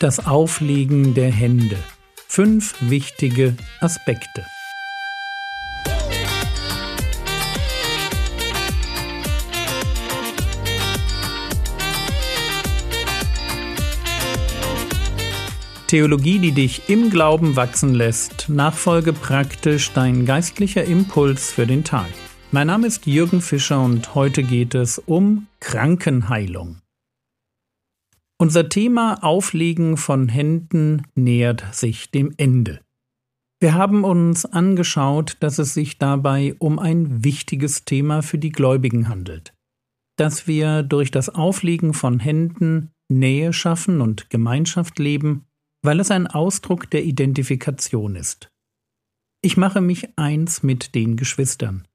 Das Auflegen der Hände. Fünf wichtige Aspekte. Theologie, die dich im Glauben wachsen lässt. Nachfolge praktisch dein geistlicher Impuls für den Tag. Mein Name ist Jürgen Fischer und heute geht es um Krankenheilung. Unser Thema Auflegen von Händen nähert sich dem Ende. Wir haben uns angeschaut, dass es sich dabei um ein wichtiges Thema für die Gläubigen handelt. Dass wir durch das Auflegen von Händen Nähe schaffen und Gemeinschaft leben, weil es ein Ausdruck der Identifikation ist. Ich mache mich eins mit den Geschwistern.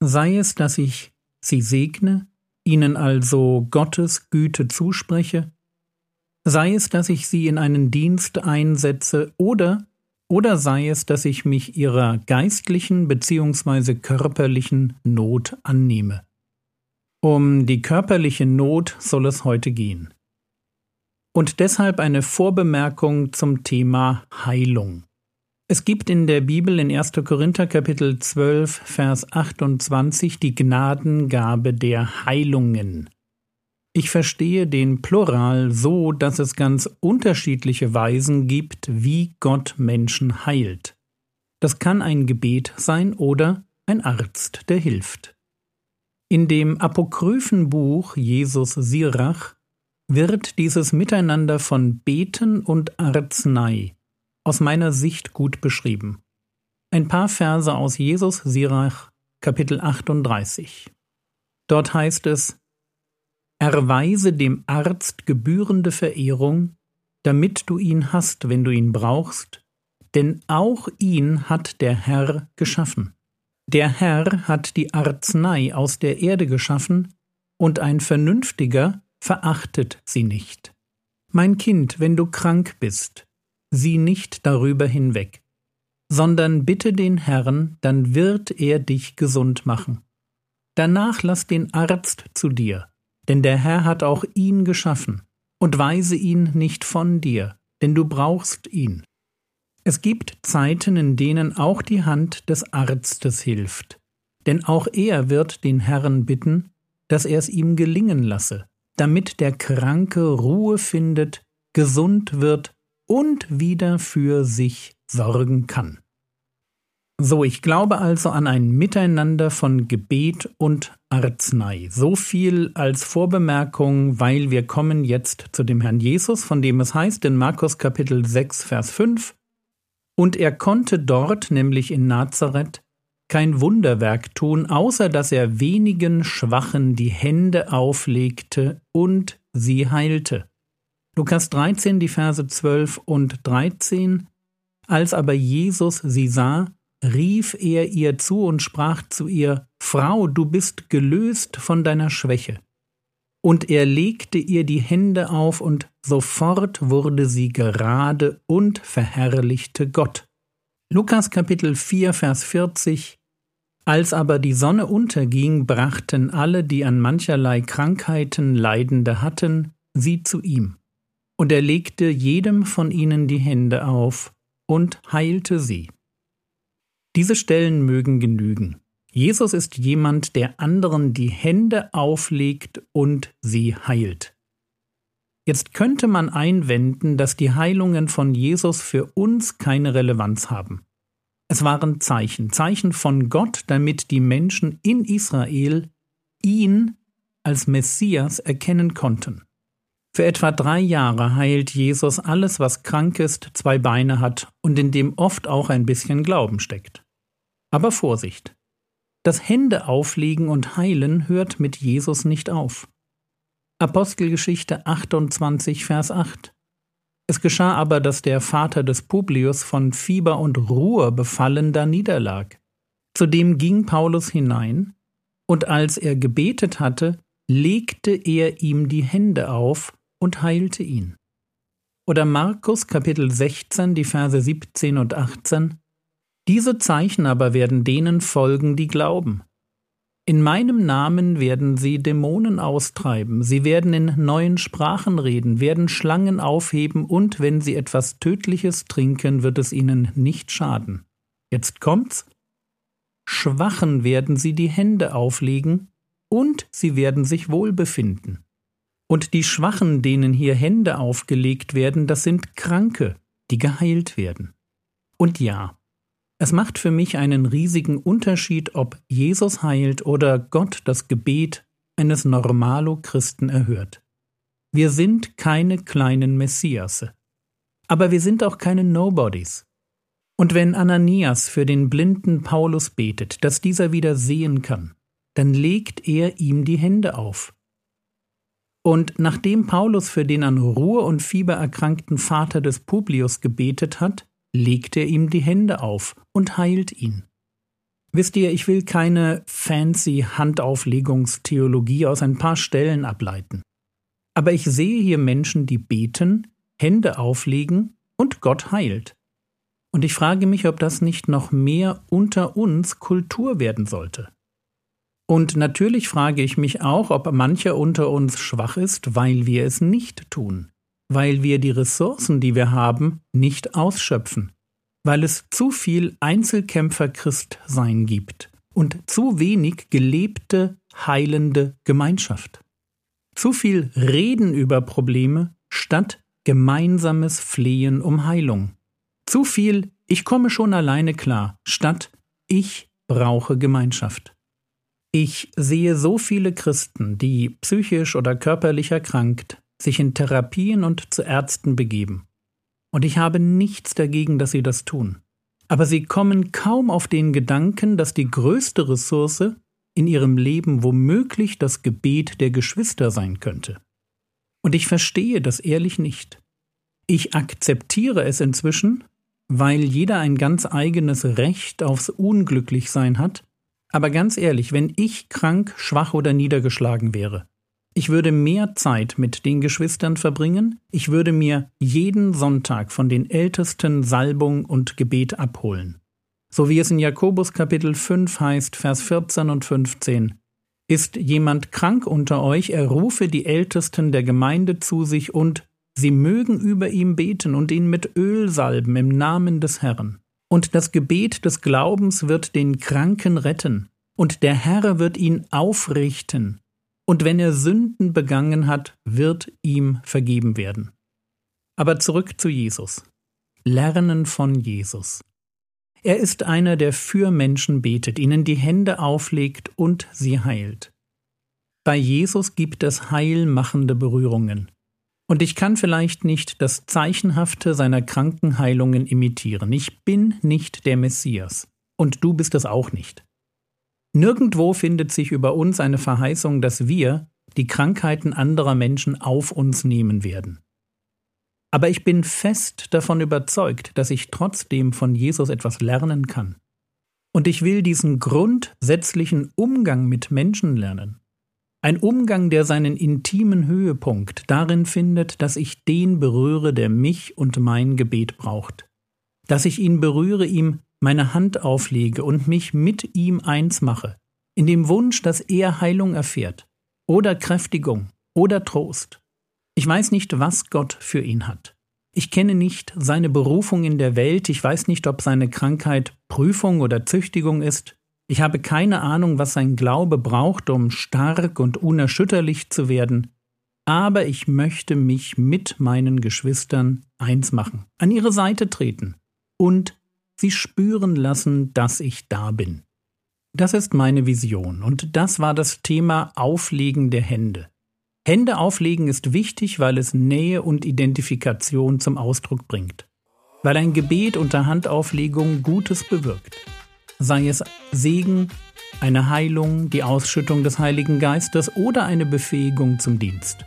Sei es, dass ich sie segne, ihnen also Gottes Güte zuspreche, sei es, dass ich sie in einen Dienst einsetze oder oder sei es, dass ich mich ihrer geistlichen bzw. körperlichen Not annehme. Um die körperliche Not soll es heute gehen. Und deshalb eine Vorbemerkung zum Thema Heilung. Es gibt in der Bibel in 1. Korinther Kapitel 12 Vers 28 die Gnadengabe der Heilungen. Ich verstehe den Plural so, dass es ganz unterschiedliche Weisen gibt, wie Gott Menschen heilt. Das kann ein Gebet sein oder ein Arzt, der hilft. In dem apokryphen Buch Jesus Sirach wird dieses Miteinander von Beten und Arznei aus meiner Sicht gut beschrieben. Ein paar Verse aus Jesus Sirach, Kapitel 38. Dort heißt es, Erweise dem Arzt gebührende Verehrung, damit du ihn hast, wenn du ihn brauchst, denn auch ihn hat der Herr geschaffen. Der Herr hat die Arznei aus der Erde geschaffen, und ein Vernünftiger verachtet sie nicht. Mein Kind, wenn du krank bist, sieh nicht darüber hinweg, sondern bitte den Herrn, dann wird er dich gesund machen. Danach lass den Arzt zu dir, denn der Herr hat auch ihn geschaffen, und weise ihn nicht von dir, denn du brauchst ihn. Es gibt Zeiten, in denen auch die Hand des Arztes hilft, denn auch er wird den Herrn bitten, dass er es ihm gelingen lasse, damit der Kranke Ruhe findet, gesund wird und wieder für sich sorgen kann. So, ich glaube also an ein Miteinander von Gebet und Arznei. So viel als Vorbemerkung, weil wir kommen jetzt zu dem Herrn Jesus, von dem es heißt in Markus Kapitel 6, Vers 5, und er konnte dort, nämlich in Nazareth, kein Wunderwerk tun, außer dass er wenigen Schwachen die Hände auflegte und sie heilte. Lukas 13, die Verse 12 und 13. Als aber Jesus sie sah, rief er ihr zu und sprach zu ihr, Frau, du bist gelöst von deiner Schwäche. Und er legte ihr die Hände auf, und sofort wurde sie gerade und verherrlichte Gott. Lukas Kapitel 4, Vers 40 Als aber die Sonne unterging, brachten alle, die an mancherlei Krankheiten Leidende hatten, sie zu ihm. Und er legte jedem von ihnen die Hände auf und heilte sie. Diese Stellen mögen genügen. Jesus ist jemand, der anderen die Hände auflegt und sie heilt. Jetzt könnte man einwenden, dass die Heilungen von Jesus für uns keine Relevanz haben. Es waren Zeichen, Zeichen von Gott, damit die Menschen in Israel ihn als Messias erkennen konnten. Für etwa drei Jahre heilt Jesus alles, was krank ist, zwei Beine hat und in dem oft auch ein bisschen Glauben steckt. Aber Vorsicht! Das Hände auflegen und heilen hört mit Jesus nicht auf. Apostelgeschichte 28, Vers 8. Es geschah aber, dass der Vater des Publius von Fieber und Ruhe befallen da niederlag. Zudem ging Paulus hinein, und als er gebetet hatte, legte er ihm die Hände auf und heilte ihn. Oder Markus Kapitel 16, die Verse 17 und 18. Diese Zeichen aber werden denen folgen, die glauben. In meinem Namen werden sie Dämonen austreiben, sie werden in neuen Sprachen reden, werden Schlangen aufheben, und wenn sie etwas Tödliches trinken, wird es ihnen nicht schaden. Jetzt kommt's. Schwachen werden sie die Hände auflegen, und sie werden sich wohl befinden. Und die Schwachen, denen hier Hände aufgelegt werden, das sind Kranke, die geheilt werden. Und ja, es macht für mich einen riesigen Unterschied, ob Jesus heilt oder Gott das Gebet eines Normalo-Christen erhört. Wir sind keine kleinen Messiasse. Aber wir sind auch keine Nobodies. Und wenn Ananias für den blinden Paulus betet, dass dieser wieder sehen kann, dann legt er ihm die Hände auf. Und nachdem Paulus für den an Ruhe und Fieber erkrankten Vater des Publius gebetet hat, legt er ihm die Hände auf und heilt ihn. Wisst ihr, ich will keine fancy Handauflegungstheologie aus ein paar Stellen ableiten. Aber ich sehe hier Menschen, die beten, Hände auflegen und Gott heilt. Und ich frage mich, ob das nicht noch mehr unter uns Kultur werden sollte. Und natürlich frage ich mich auch, ob mancher unter uns schwach ist, weil wir es nicht tun weil wir die Ressourcen, die wir haben, nicht ausschöpfen, weil es zu viel Einzelkämpfer-Christsein gibt und zu wenig gelebte, heilende Gemeinschaft. Zu viel Reden über Probleme statt gemeinsames Flehen um Heilung. Zu viel Ich komme schon alleine klar statt Ich brauche Gemeinschaft. Ich sehe so viele Christen, die psychisch oder körperlich erkrankt, sich in Therapien und zu Ärzten begeben. Und ich habe nichts dagegen, dass sie das tun. Aber sie kommen kaum auf den Gedanken, dass die größte Ressource in ihrem Leben womöglich das Gebet der Geschwister sein könnte. Und ich verstehe das ehrlich nicht. Ich akzeptiere es inzwischen, weil jeder ein ganz eigenes Recht aufs Unglücklichsein hat, aber ganz ehrlich, wenn ich krank, schwach oder niedergeschlagen wäre, ich würde mehr Zeit mit den Geschwistern verbringen, ich würde mir jeden Sonntag von den Ältesten Salbung und Gebet abholen. So wie es in Jakobus Kapitel 5 heißt, Vers 14 und 15. Ist jemand krank unter euch, er rufe die Ältesten der Gemeinde zu sich und sie mögen über ihm beten und ihn mit Öl salben im Namen des Herrn. Und das Gebet des Glaubens wird den Kranken retten, und der Herr wird ihn aufrichten, und wenn er Sünden begangen hat, wird ihm vergeben werden. Aber zurück zu Jesus. Lernen von Jesus. Er ist einer, der für Menschen betet, ihnen die Hände auflegt und sie heilt. Bei Jesus gibt es heilmachende Berührungen. Und ich kann vielleicht nicht das Zeichenhafte seiner Krankenheilungen imitieren. Ich bin nicht der Messias. Und du bist es auch nicht. Nirgendwo findet sich über uns eine Verheißung, dass wir die Krankheiten anderer Menschen auf uns nehmen werden. Aber ich bin fest davon überzeugt, dass ich trotzdem von Jesus etwas lernen kann. Und ich will diesen grundsätzlichen Umgang mit Menschen lernen. Ein Umgang, der seinen intimen Höhepunkt darin findet, dass ich den berühre, der mich und mein Gebet braucht. Dass ich ihn berühre, ihm meine Hand auflege und mich mit ihm eins mache, in dem Wunsch, dass er Heilung erfährt, oder Kräftigung, oder Trost. Ich weiß nicht, was Gott für ihn hat. Ich kenne nicht seine Berufung in der Welt, ich weiß nicht, ob seine Krankheit Prüfung oder Züchtigung ist, ich habe keine Ahnung, was sein Glaube braucht, um stark und unerschütterlich zu werden, aber ich möchte mich mit meinen Geschwistern eins machen, an ihre Seite treten und sie spüren lassen, dass ich da bin. Das ist meine Vision und das war das Thema Auflegen der Hände. Hände auflegen ist wichtig, weil es Nähe und Identifikation zum Ausdruck bringt. Weil ein Gebet unter Handauflegung Gutes bewirkt. Sei es Segen, eine Heilung, die Ausschüttung des Heiligen Geistes oder eine Befähigung zum Dienst.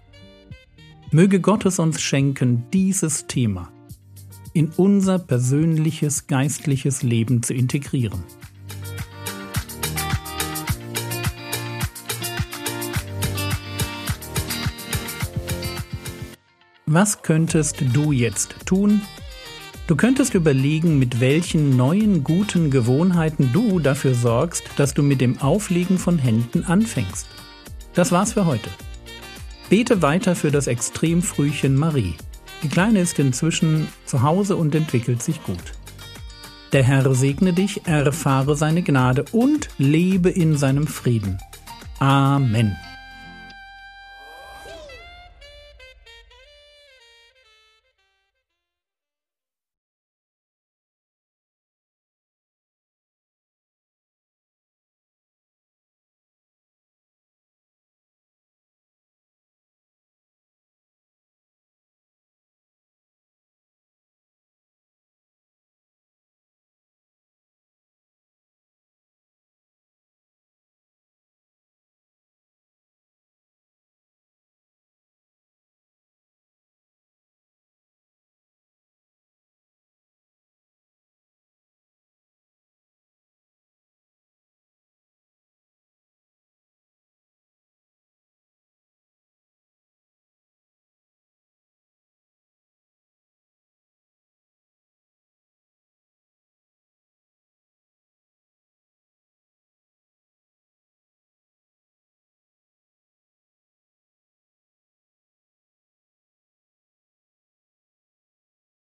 Möge Gott es uns schenken, dieses Thema in unser persönliches geistliches Leben zu integrieren. Was könntest du jetzt tun, Du könntest überlegen, mit welchen neuen guten Gewohnheiten du dafür sorgst, dass du mit dem Auflegen von Händen anfängst. Das war's für heute. Bete weiter für das Extremfrühchen Marie. Die Kleine ist inzwischen zu Hause und entwickelt sich gut. Der Herr segne dich, erfahre seine Gnade und lebe in seinem Frieden. Amen.